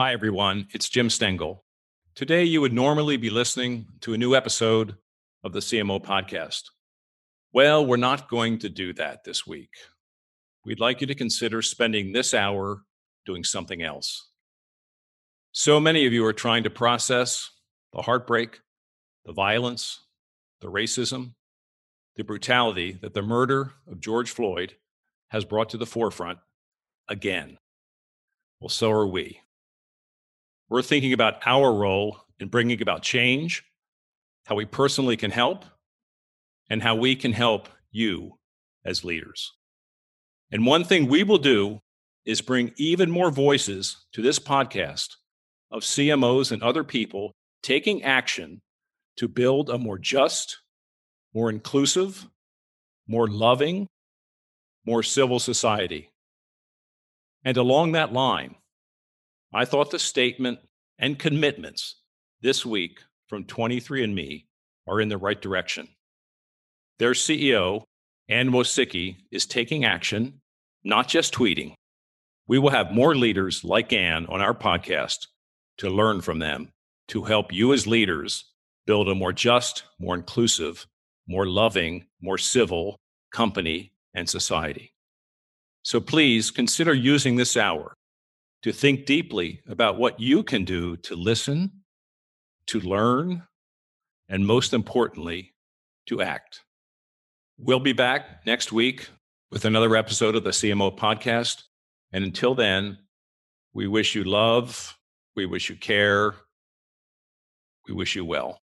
Hi, everyone. It's Jim Stengel. Today, you would normally be listening to a new episode of the CMO podcast. Well, we're not going to do that this week. We'd like you to consider spending this hour doing something else. So many of you are trying to process the heartbreak, the violence, the racism, the brutality that the murder of George Floyd has brought to the forefront again. Well, so are we. We're thinking about our role in bringing about change, how we personally can help, and how we can help you as leaders. And one thing we will do is bring even more voices to this podcast of CMOs and other people taking action to build a more just, more inclusive, more loving, more civil society. And along that line, I thought the statement and commitments this week from 23andMe are in the right direction. Their CEO, Anne Wojcicki, is taking action, not just tweeting. We will have more leaders like Anne on our podcast to learn from them to help you as leaders build a more just, more inclusive, more loving, more civil company and society. So please consider using this hour to think deeply about what you can do to listen, to learn, and most importantly, to act. We'll be back next week with another episode of the CMO podcast. And until then, we wish you love, we wish you care, we wish you well.